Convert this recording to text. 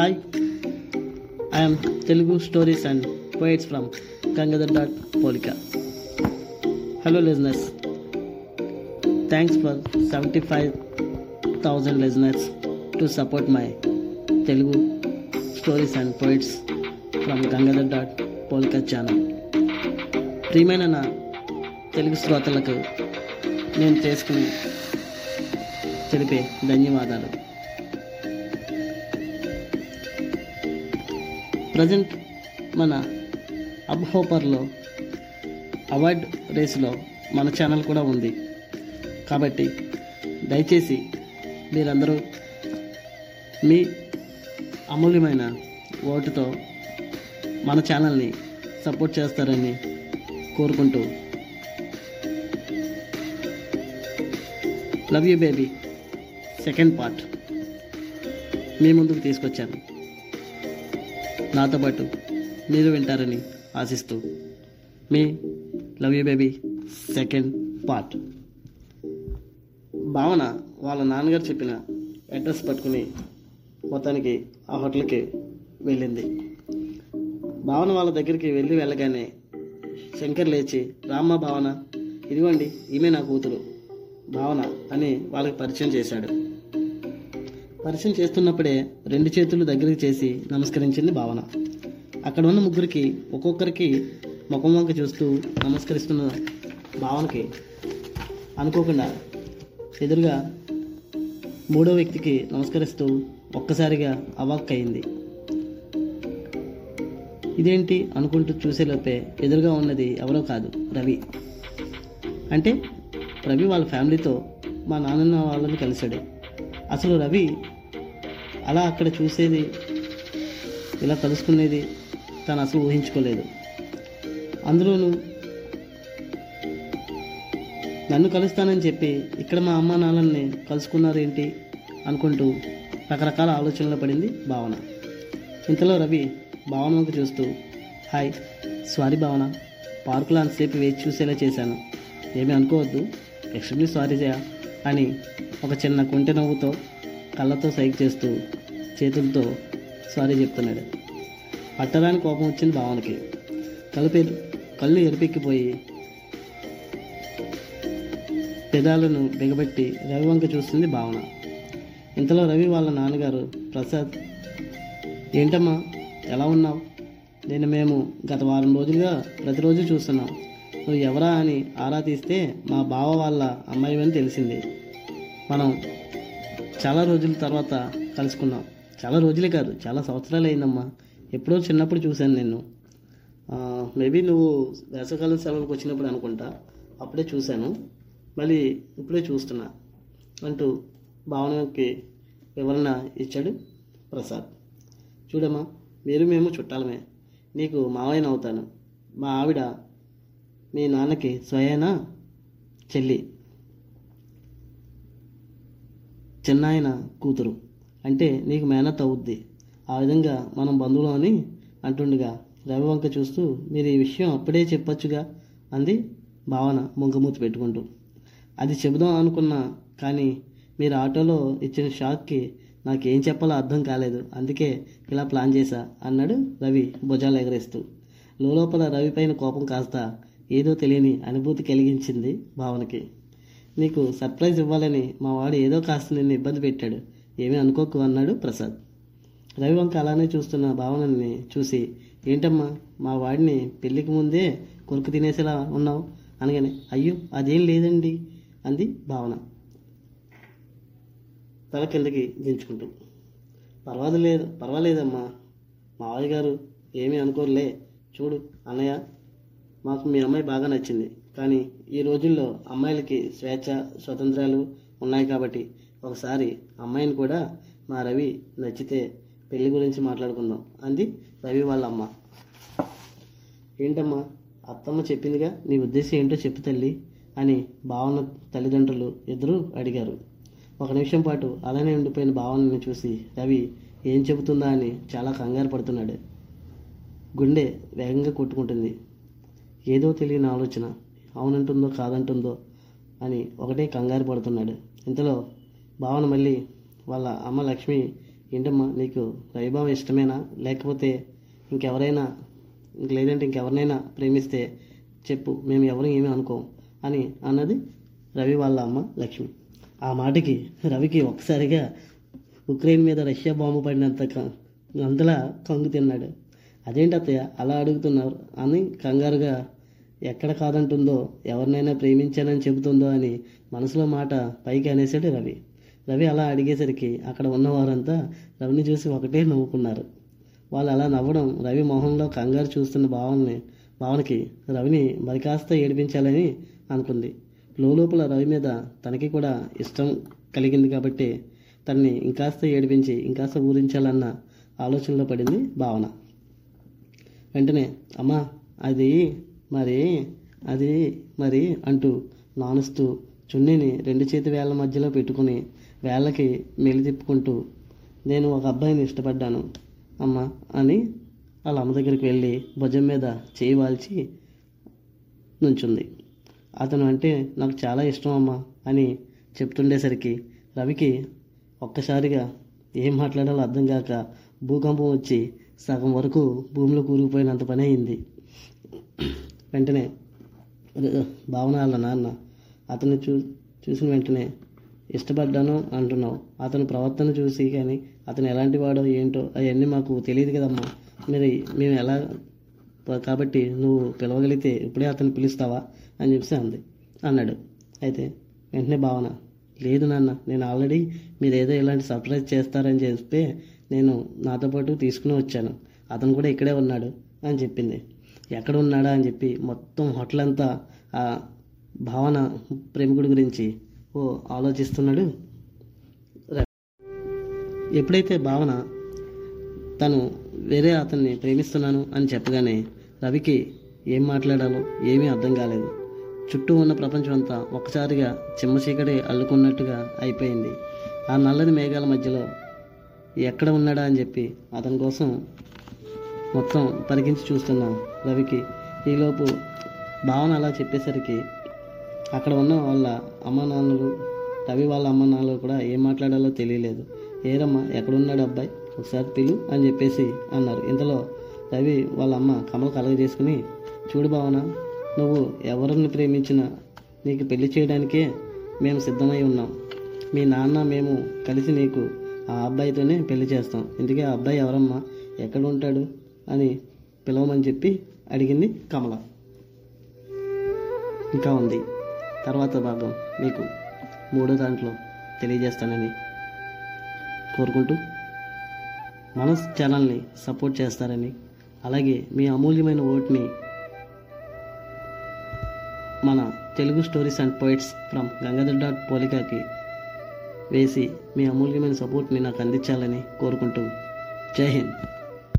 Hi. I'm Telugu stories and poets from Gangadhar dot Polika hello listeners thanks for seventy five thousand listeners to support my Telugu stories and poets from Gangadhar dot Polika channel ప్రియమైన నా తెలుగు శ్రోతలకు నేను చేసుకుని తెలిపే ధన్యవాదాలు. Present మన అబ్ హోపర్లో award రేసులో మన ఛానల్ కూడా ఉంది. కాబట్టి దయచేసి మీరందరూ మీ అమూల్యమైన ఓటుతో మన ఛానల్ని సపోర్ట్ చేస్తారని కోరుకుంటూ love you baby. Second part. మీ ముందుకు తీసుకొచ్చాను. నాతో పాటు మీరు వింటారని ఆశిస్తూ మీ love you baby second part. Bhavana వాళ్ళ నాన్నగారు చెప్పిన అడ్రస్ పట్టుకుని మొత్తానికి ఆ హోటల్కి వెళ్ళింది. భావన వాళ్ళ దగ్గరికి వెళ్ళి వెళ్ళగానే శంకర్ లేచి రామ్మ భావన ఇదిగోండి ఈమె నా కూతురు. భావన అని వాళ్ళకి పరిచయం చేశాడు. పరిచయం చేస్తున్నప్పుడే రెండు చేతులు దగ్గరికి చేసి నమస్కరించింది భావన. అక్కడ ఉన్న ముగ్గురికి ఒక్కొక్కరికి ముఖం వంక చూస్తూ నమస్కరిస్తున్న భావనకి అనుకోకుండా ఎదురుగా మూడో వ్యక్తికి నమస్కరిస్తూ ఒక్కసారిగా అవాక్కయింది ఇదేంటి అనుకుంటూ చూసేలోపే ఎదురుగా ఉన్నది ఎవరో కాదు రవి. అంటే రవి వాళ్ళ ఫ్యామిలీతో మా నాన్నన్న వాళ్ళని కలిశాడు. అసలు రవి అలా అక్కడ చూసేది ఇలా కలుసుకునేది తను అసలు ఊహించుకోలేదు. అందులోనూ నన్ను కలుస్తానని చెప్పి ఇక్కడ మా అమ్మ నాన్నల్ని కలుసుకున్నారు ఏంటి అనుకుంటూ రకరకాల ఆలోచనలో పడింది భావన. ఇంతలో రవి భావన వంక చూస్తూ హాయ్ సారీ భావన. పార్కులో అంతసేపు వేచి చూసేలా చేశాను. ఏమీ అనుకోవద్దు. ఎక్స్ట్రీమ్లీ సారీ జయ అని ఒక చిన్న కుంటె నవ్వుతో కళ్ళతో సైక్ చేస్తూ చేతులతో సారీ చెప్తున్నాడు. పట్టరాని కోపం వచ్చింది భావనకి. కలుపు కళ్ళు ఎరిపెక్కిపోయి పెదాలను బిగబెట్టి రవి వంక చూస్తుంది భావన. ఇంతలో రవి వాళ్ళ నాన్నగారు ప్రసాద్ ఏంటమ్మా ఎలా ఉన్నావు? నేను మేము గత వారం రోజులుగా ప్రతిరోజు చూస్తున్నాం. నువ్వు ఎవరా అని ఆరా తీస్తే మా బావ వాళ్ళ అమ్మాయి అని తెలిసింది. మనం చాలా రోజుల తర్వాత కలుసుకున్నాం. చాలా రోజులే కాదు చాలా సంవత్సరాలు అయిందమ్మా ఎప్పుడో చిన్నప్పుడు చూశాను నేను మేబీ నువ్వు వేసవకాలం సెలవులకు వచ్చినప్పుడు అనుకుంటా అప్పుడే చూశాను. మళ్ళీ ఇప్పుడే చూస్తున్నా అంటూ భావనకి వివరణ ఇచ్చాడు ప్రసాద్. చూడమ్మా మీరు మేము చుట్టాలమే. నీకు మావయ్యన అవుతాను. మా ఆవిడ మీ నాన్నకి స్వయాన? చెల్లి. చిన్నాయన కూతురు. అంటే నీకు మేనత్ అవుద్ది. ఆ విధంగా మనం బంధువులు అని అంటుండగా రవి వంక చూస్తూ మీరు ఈ విషయం అప్పుడే చెప్పొచ్చుగా అంది భావన ముంగమూతి పెట్టుకుంటూ. అది చెబుదాం అనుకున్నా కానీ మీరు ఆటోలో ఇచ్చిన షాక్కి నాకేం చెప్పాలో అర్థం కాలేదు. అందుకే ఇలా ప్లాన్ చేశా అన్నాడు రవి భుజాలు ఎగరేస్తూ. లోపల రవి పైన కోపం కాస్త ఏదో తెలియని అనుభూతి కలిగించింది భావనకి. నీకు సర్ప్రైజ్ ఇవ్వాలని మా వాడు ఏదో కాస్త నిన్ను ఇబ్బంది పెట్టాడు. ఏమీ అనుకోకు అన్నాడు ప్రసాద్. రవివంక అలానే చూస్తున్న భావనని చూసి ఏంటమ్మా మా వాడిని పెళ్ళికి ముందే కొరుకు తినేసేలా ఉన్నావు? అనగానే అయ్యో అదేం లేదండి అంది భావన. తల కిందకి దించుకుంటూ పర్వాలేదు పర్వాలేదమ్మా. మావయ్య గారు ఏమీ అనుకోరులే. చూడు అన్నయ్య మాకు మీ అమ్మాయి బాగా నచ్చింది. కానీ ఈ రోజుల్లో అమ్మాయిలకి స్వేచ్ఛ స్వతంత్రాలు ఉన్నాయి కాబట్టి ఒకసారి అమ్మాయిని కూడా మా రవి నచ్చితే పెళ్ళి గురించి మాట్లాడుకుందాం అంది రవి వాళ్ళ అమ్మ. ఏంటమ్మా అత్తమ్మ చెప్పిందిగా నీ ఉద్దేశం ఏంటో చెప్పు తల్లి అని భావన తల్లిదండ్రులు ఇద్దరూ అడిగారు. ఒక నిమిషం పాటు అలానే ఉండిపోయిన భావనని చూసి రవి ఏం చెబుతుందా అని చాలా కంగారు పడుతున్నాడు. గుండె వేగంగా కొట్టుకుంటుంది. ఏదో తెలియని ఆలోచన అవునంటుందో కాదంటుందో అని ఒకటే కంగారు పడుతున్నాడు. ఇంతలో భావన మళ్ళీ వాళ్ళ అమ్మ లక్ష్మి ఏంటమ్మా నీకు రవిభావం ఇష్టమేనా? లేకపోతే ఇంకెవరైనా ఇంక లేదంటే ఇంకెవరినైనా ప్రేమిస్తే చెప్పు మేము ఎవరు ఏమీ అనుకోం అని అన్నది రవి వాళ్ళ అమ్మ లక్ష్మి. ఆ మాటకి రవికి ఒకసారిగా ఉక్రెయిన్ మీద రష్యా బాంబు పడినంత అంతలా కంగు తిన్నాడు. అదేంటి అత్తయ్య అలా అడుగుతున్నారు అని కంగారుగా ఎక్కడ కాదంటుందో ఎవరినైనా ప్రేమించానని చెబుతుందో అని మనసులో మాట పైకి అనేసాడు రవి. రవి అలా అడిగేసరికి అక్కడ ఉన్నవారంతా రవిని చూసి ఒకటే నవ్వుకున్నారు. వాళ్ళు అలా నవ్వడం రవి మొహంలో కంగారు చూస్తున్న భావనని భావనకి రవిని మరికాస్త ఏడిపించాలని అనుకుంది. లోపల రవి మీద తనకి కూడా ఇష్టం కలిగింది కాబట్టి తనని ఇంకాస్త ఏడిపించి ఇంకాస్త ఊరించాలన్న ఆలోచనలో పడింది భావన. వెంటనే అమ్మా అది మరి అది మరి అంటూ నానుస్తూ చున్నీని రెండు చేతి వేళ్ళ మధ్యలో పెట్టుకుని వేళ్ళకి మెలి తిప్పుకుంటూ నేను ఒక అబ్బాయిని ఇష్టపడ్డాను అమ్మా అని వాళ్ళ అమ్మ దగ్గరికి వెళ్ళి భుజం మీద చేయి వాల్చి నుంచుంది. అతను అంటే నాకు చాలా ఇష్టం అమ్మా అని చెప్తుండేసరికి రవికి ఒక్కసారిగా ఏం మాట్లాడాలో అర్థం కాక భూకంపం వచ్చి సగం వరకు భూమిలో కూరుకుపోయినంత పని అయింది. వెంటనే భావన వాళ్ళ నాన్న అతను చూ చూసిన వెంటనే ఇష్టపడ్డాను అంటున్నావు. అతను ప్రవర్తన చూసి కానీ అతను ఎలాంటి వాడో ఏంటో అవన్నీ మాకు తెలియదు కదమ్మా. మీరు మేము ఎలా కాబట్టి నువ్వు పిలవగలిగితే ఇప్పుడే అతను పిలుస్తావా? అని చెప్పి అంది. అన్నాడు. అయితే వెంటనే భావన లేదు నాన్న నేను ఆల్రెడీ మీరు ఏదో ఇలాంటి సర్ప్రైజ్ చేస్తారని చెప్పి నేను నాతో పాటు తీసుకుని వచ్చాను. అతను కూడా ఇక్కడే ఉన్నాడు అని చెప్పింది. ఎక్కడ ఉన్నాడా? అని చెప్పి మొత్తం హోటల్ అంతా భావన ప్రేమికుడి గురించి ఓ ఆలోచిస్తున్నాడు ఎప్పుడైతే భావన తను వేరే అతన్ని ప్రేమిస్తున్నాను అని చెప్పగానే రవికి ఏం మాట్లాడాలో ఏమీ అర్థం కాలేదు. చుట్టూ ఉన్న ప్రపంచం అంతా ఒక్కసారిగా చిమ్మ చీకటి అల్లుకున్నట్టుగా అయిపోయింది. ఆ నల్లని మేఘాల మధ్యలో ఎక్కడ ఉన్నాడా అని చెప్పి అతని కోసం మొత్తం పరిగించి చూస్తున్నాం రవికి ఈలోపు భావన అలా చెప్పేసరికి అక్కడ ఉన్న వాళ్ళ అమ్మ నాన్నలు రవి వాళ్ళ అమ్మ నాన్నలు కూడా ఏం మాట్లాడాలో తెలియలేదు. ఏరమ్మా ఎక్కడున్నాడు అబ్బాయి? ఒకసారి పిలు అని చెప్పేసి అన్నారు. ఇంతలో రవి వాళ్ళ అమ్మ కమల కలగ చేసుకుని చూడు భావన నువ్వు ఎవరిని ప్రేమించినా నీకు పెళ్ళి చేయడానికే మేము సిద్ధమై ఉన్నాం. మీ నాన్న మేము కలిసి నీకు ఆ అబ్బాయితోనే పెళ్ళి చేస్తాం. ఇందుకే ఆ అబ్బాయి ఎవరమ్మా? ఎక్కడ ఉంటాడు అని పిలవమని చెప్పి అడిగింది కమల. ఇంకా ఉంది. తర్వాత భాగం మీకు మూడో దాంట్లో తెలియజేస్తానని కోరుకుంటూ మనస్ ఛానల్ని సపోర్ట్ చేస్తారని అలాగే మీ అమూల్యమైన ఓట్ని మన Telugu stories and poets from Gangadhar dot పోలికాకి వేసి మీ అమూల్యమైన సపోర్ట్ని నాకు అందించాలని కోరుకుంటూ జై హింద్.